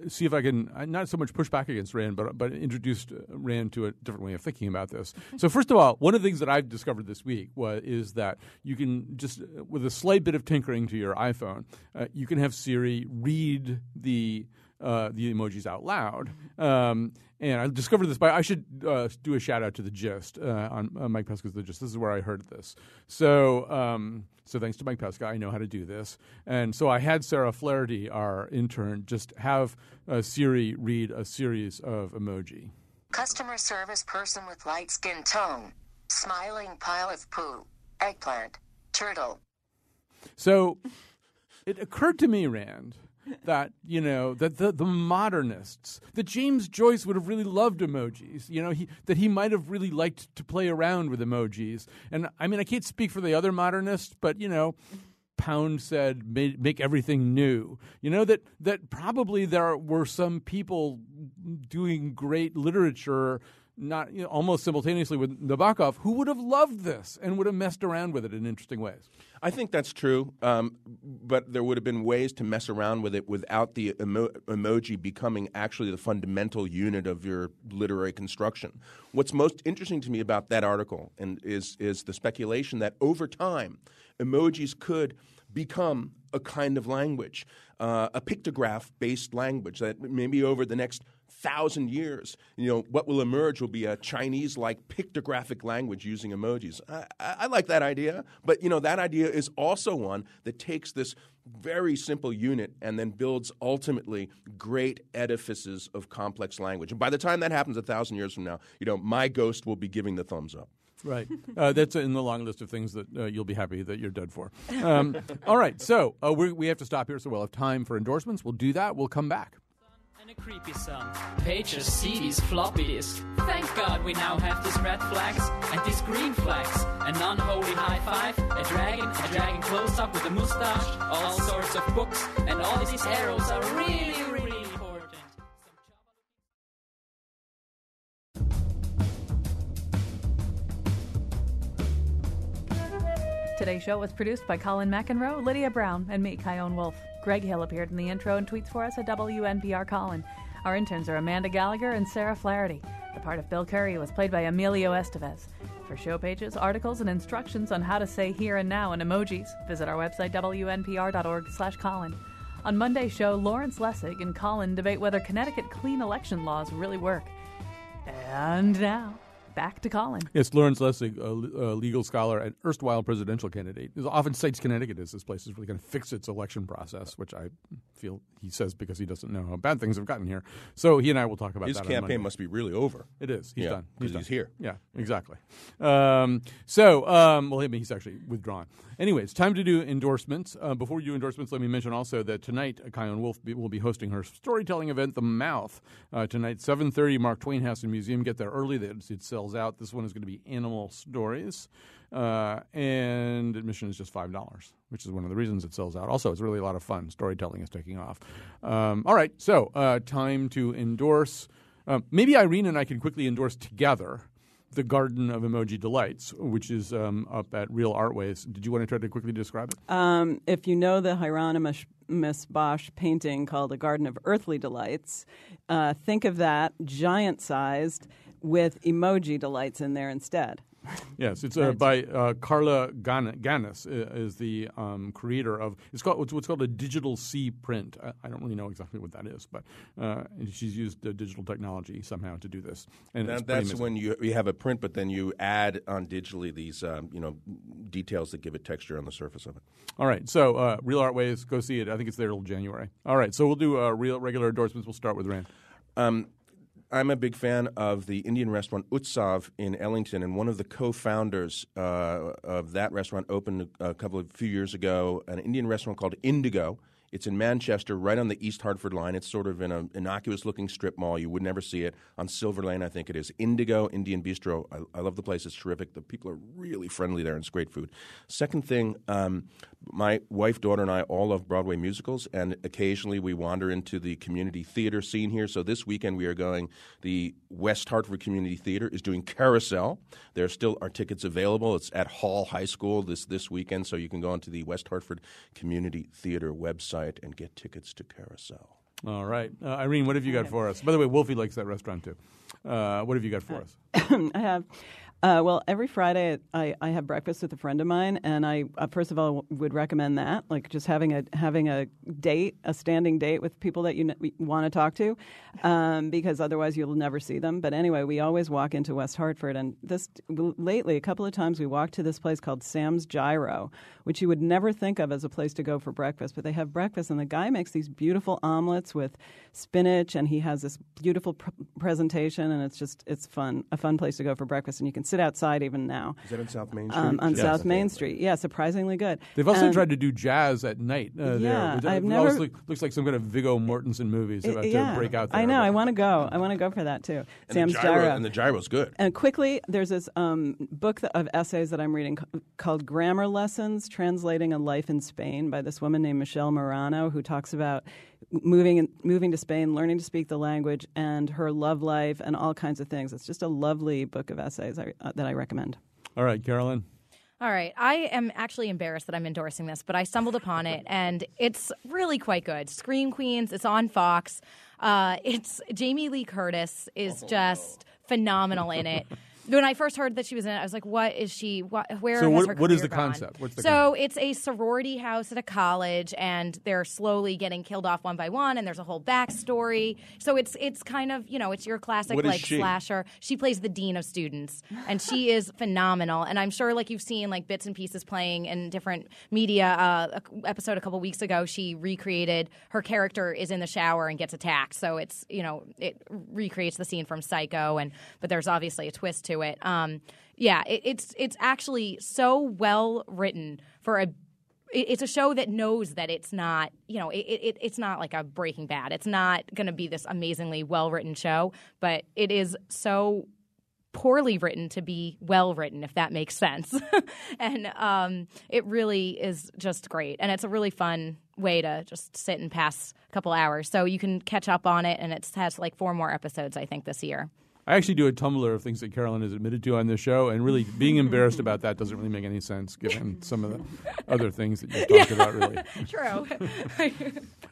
see if I can uh, not so much push back against Rand, but but introduced uh, Rand to a different way of thinking about this. so first of all, one of the things that I've discovered this week was is that you can just uh, with a slight bit of tinkering to your iPhone, uh, you can have Siri read the uh, the emojis out loud. Um, and I discovered this by I should uh, do a shout out to the Gist uh, on uh, Mike Pesca's The Gist. This is where I heard this. So um, so thanks to Mike Pesca, I know how to do this. And so I had Sarah Flaherty, our intern, just have uh, Siri read a series of emoji. Customer service person with light skin tone. Smiling pile of poo. Eggplant. Turtle. So it occurred to me, Rand, that you know that the, the modernists that James Joyce would have really loved emojis. You know, he that he might have really liked to play around with emojis. And I mean, I can't speak for the other modernists, but you know. Pound said, make, "Make everything new." You know that that probably there were some people doing great literature not you know, almost simultaneously with Nabokov, who would have loved this and would have messed around with it in interesting ways. I think that's true, um, but there would have been ways to mess around with it without the emo- emoji becoming actually the fundamental unit of your literary construction. What's most interesting to me about that article and is is the speculation that over time, emojis could become a kind of language, uh, a pictograph-based language that maybe over the next thousand years, you know, what will emerge will be a Chinese-like pictographic language using emojis. I, I, like that idea, but you know, that idea is also one that takes this very simple unit and then builds ultimately great edifices of complex language. And by the time that happens a thousand years from now, you know, my ghost will be giving the thumbs up. Right. Uh, that's in the long list of things that uh, you'll be happy that you're dead for. Um, all right. So uh, we have to stop here, so we'll have time for endorsements. We'll do that. We'll come back. And a creepy son. Pages, CDs, floppy disks. Thank God we now have these red flags and these green flags. An unholy high five, a dragon, a dragon close up with a mustache, all sorts of books, and all these arrows are really, really important. Today's show was produced by Colin McEnroe, Lydia Brown, and me, Chion Wolf. Greg Hill appeared in the intro and tweets for us at WNPR Colin. Our interns are Amanda Gallagher and Sarah Flaherty. The part of Bill Curry was played by Emilio Estevez. For show pages, articles, and instructions on how to say here and now in emojis, visit our website wnpr.org/colin. On Monday's show, Lawrence Lessig and Colin debate whether Connecticut clean election laws really work. And now, back to Colin. Yes, Lawrence Lessig, a, a legal scholar and erstwhile presidential candidate, is often cites Connecticut as this place is really going to fix its election process, which I feel he says because he doesn't know how bad things have gotten here. So he and I will talk about His that. on Monday. campaign must be really over. It is. He's Yeah, done. 'cause done. he's here. Yeah, exactly. Um, so, um, well, I mean, he's actually withdrawn. Anyways, time to do endorsements. Uh, before we do endorsements, let me mention also that tonight, uh, Chion Wolf be, will be hosting her storytelling event, The Mouth, uh, tonight, 7.30, Mark Twain House and Museum. Get there early. It, it sells out. This one is going to be animal stories. Uh, and admission is just $5, which is one of the reasons it sells out. Also, it's really a lot of fun. Storytelling is taking off. Um, all right, so uh, time to endorse. Um, maybe Irene and I can quickly endorse together the Garden of Emoji Delights, which is um, up at Real Artways. Did you want to try to quickly describe it? Um, if you know the Hieronymus Bosch painting called A Garden of Earthly Delights, uh, think of that giant sized with emoji delights in there instead. Yes, it's uh, by uh, Carla Gan- Gannis, uh, is the um, creator of it's called what's, what's called a digital C print. I, I don't really know exactly what that is, but uh, she's used uh, digital technology somehow to do this. And That- that's amazing. when you you have a print, but then you add on digitally these um, you know details that give it texture on the surface of it. All right, so uh, Real Artways, go see it. I think it's there till January. All right, so we'll do uh, real regular endorsements. We'll start with Rand. Um, I'm a big fan of the Indian restaurant Utsav in Ellington, and one of the co-founders uh, of that restaurant opened a couple of few years ago an Indian restaurant called Indigo. It's in Manchester, right on the East Hartford line. It's sort of in an innocuous-looking strip mall. You would never see it on Silver Lane, I think it is. Indigo Indian Bistro. I, I love the place. It's terrific. The people are really friendly there, and it's great food. Second thing, um, my wife, daughter, and I all love Broadway musicals, and occasionally we wander into the community theater scene here. So this weekend we are going. The West Hartford Community Theater is doing Carousel. There are still tickets available. It's at Hall High School this this weekend, so you can go onto the West Hartford Community Theater website and get tickets to Carousel. All right, uh, Irene, what have you got for us? By the way, Wolfie likes that restaurant too. Uh, what have you got for us? I have. Uh, well, every Friday I, I have breakfast with a friend of mine, and I uh, first of all would recommend that, like just having a having a date, a standing date with people that you want to talk to, um, because otherwise you'll never see them. But anyway, we always walk into West Hartford, and this lately a couple of times we walked to this place called Sam's Gyro, which you would never think of as a place to go for breakfast, but they have breakfast, and the guy makes these beautiful omelets with spinach, and he has this beautiful pr- presentation, and it's just it's fun, a fun place to go for breakfast, and you can sit outside even now. Is that on South Main Street? Um, on Yes. South Main Street, yeah, surprisingly good. They've also Um, tried to do jazz at night. Uh, yeah, there. I've it never- look, looks like some kind of Viggo Mortensen movies about yeah, to break out there. I know. I want to go. I want to go for that too. And Sam's the gyro, Gyro. And the gyro's good. And quickly, there's this um, book of essays that I'm reading called Grammar Lessons Translating a Life in Spain by this woman named Michele Morano, who talks about moving, moving to Spain, learning to speak the language, and her love life, and all kinds of things. It's just a lovely book of essays I, uh, that I recommend. All right, Carolyn. All right. I am actually embarrassed that I'm endorsing this, but I stumbled upon it and it's really quite good. Scream Queens, it's on Fox. Uh, it's Jamie Lee Curtis is just phenomenal in it. When I first heard that she was in it, I was like, "What is she? What, where So what- what is the gone?" concept? What's the so it's a sorority house at a college, and they're slowly getting killed off one by one, and there's a whole backstory. So it's it's kind of you know it's your classic like she? slasher. She plays the dean of students, and she is phenomenal. And I'm sure like you've seen like bits and pieces playing in different media. Uh, episode a couple weeks ago, she recreated her character is in the shower and gets attacked. So it's you know it recreates the scene from Psycho, and but there's obviously a twist to it. Um, yeah, it, it's it's actually so well written for a it- it's a show that knows that it's not you know it, it, it's not like a breaking bad. It's not going to be this amazingly well written show but it is so poorly written to be well written if that makes sense. And um, it really is just great. And it's a really fun way to just sit and pass a couple hours. So you can catch up on it and it has like four more episodes i think this year I actually do a Tumblr of things that Carolyn has admitted to on this show, and really being embarrassed about that doesn't really make any sense given some of the other things that you've talked about. Really, true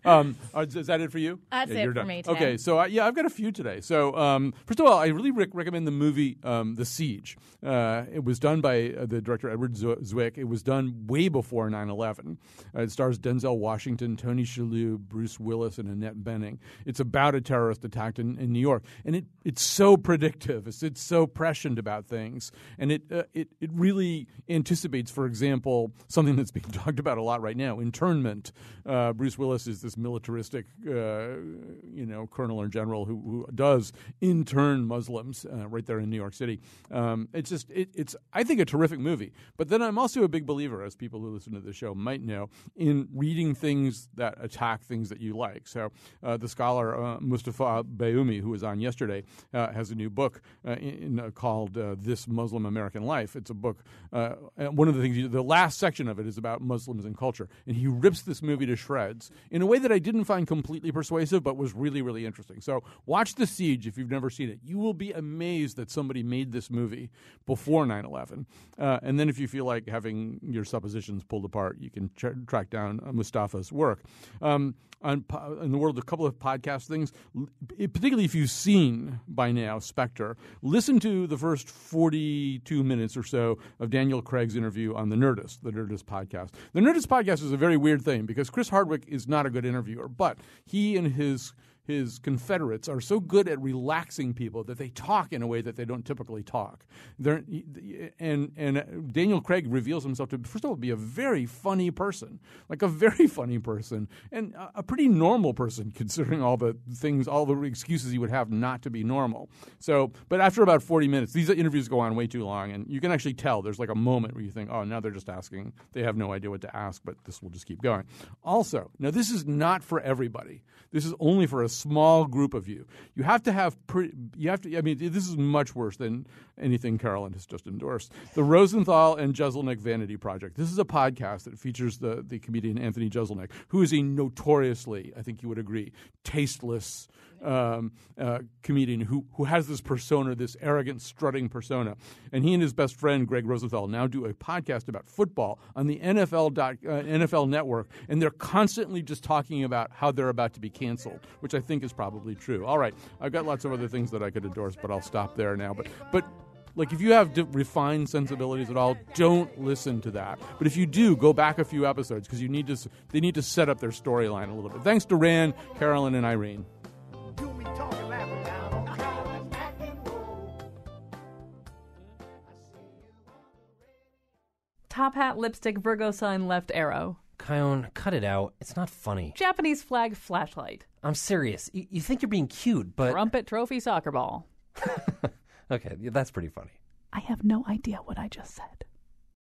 um, uh, is that it for you? That's Yeah, it for done. me today. Okay, so uh, yeah, I've got a few today. So um, first of all, I really rec- recommend the movie um, The Siege. Uh, it was done by uh, the director Edward Zwick. It was done way before 9/11. Uh, it stars Denzel Washington, Tony Shalhoub, Bruce Willis, and Annette Bening. It's about a terrorist attack in, in New York, and it it's so predictive. It's, it's so prescient about things, and it uh, it it really anticipates, for example, something that's being talked about a lot right now: internment. Uh, Bruce Willis is this militaristic, uh, you know, colonel or general who, who does intern Muslims uh, right there in New York City. Um, it's just it, it's I think a terrific movie. But then I'm also a big believer, as people who listen to the show might know, in reading things that attack things that you like. So uh, the scholar uh, Mustafa Bayoumi, who was on yesterday, has new book uh, in, uh, called uh, "This Muslim American Life." It's a book. Uh, one of the things, he- the last section of it is about Muslims and culture, and he rips this movie to shreds in a way that I didn't find completely persuasive, but was really, really interesting. So watch The Siege if you've never seen it. You will be amazed that somebody made this movie before 9/11. Uh, and then if you feel like having your suppositions pulled apart, you can track down Mustafa's work. Um, on in the world a couple of podcast things, particularly if you've seen by now Spectre, listen to the first 42 minutes or so of Daniel Craig's interview on the Nerdist, the Nerdist podcast. The Nerdist podcast is a very weird thing because Chris Hardwick is not a good interviewer, but he and his his Confederates are so good at relaxing people that they talk in a way that they don't typically talk. They're, and and Daniel Craig reveals himself to first of all be a very funny person, like a very funny person, and a, pretty normal person considering all the things, all the excuses he would have not to be normal. So, but after about forty minutes, these interviews go on way too long, and you can actually tell there's like a moment where you think, oh, now they're just asking, they have no idea what to ask, but this will just keep going. Also, now this is not for everybody. This is only for a small group of you. You have to have pre- you have to I mean this is much worse than anything Carolyn has just endorsed. The Rosenthal and Jeselnik Vanity Project. This is a podcast that features the the comedian Anthony Jeselnik, who is a notoriously, I think you would agree, tasteless um, uh, comedian who who has this persona, this arrogant, strutting persona. And he and his best friend Gregg Rosenthal now do a podcast about football on the NFL dot, uh, NFL Network, and they're constantly just talking about how they're about to be canceled, which I think is probably true. All right, I've got lots of other things that I could endorse, but I'll stop there now. But but like if you have refined sensibilities at all, don't listen to that. But if you do, go back a few episodes because you need to. They need to set up their storyline a little bit. Thanks to Rand, Carolyn, and Irene. Top hat, lipstick, Virgo sign, left arrow. Chion, cut it out. It's not funny. Japanese flag, flashlight. I'm serious. You, you think you're being cute, but Trumpet trophy, soccer ball. okay, that's pretty funny. I have no idea what I just said.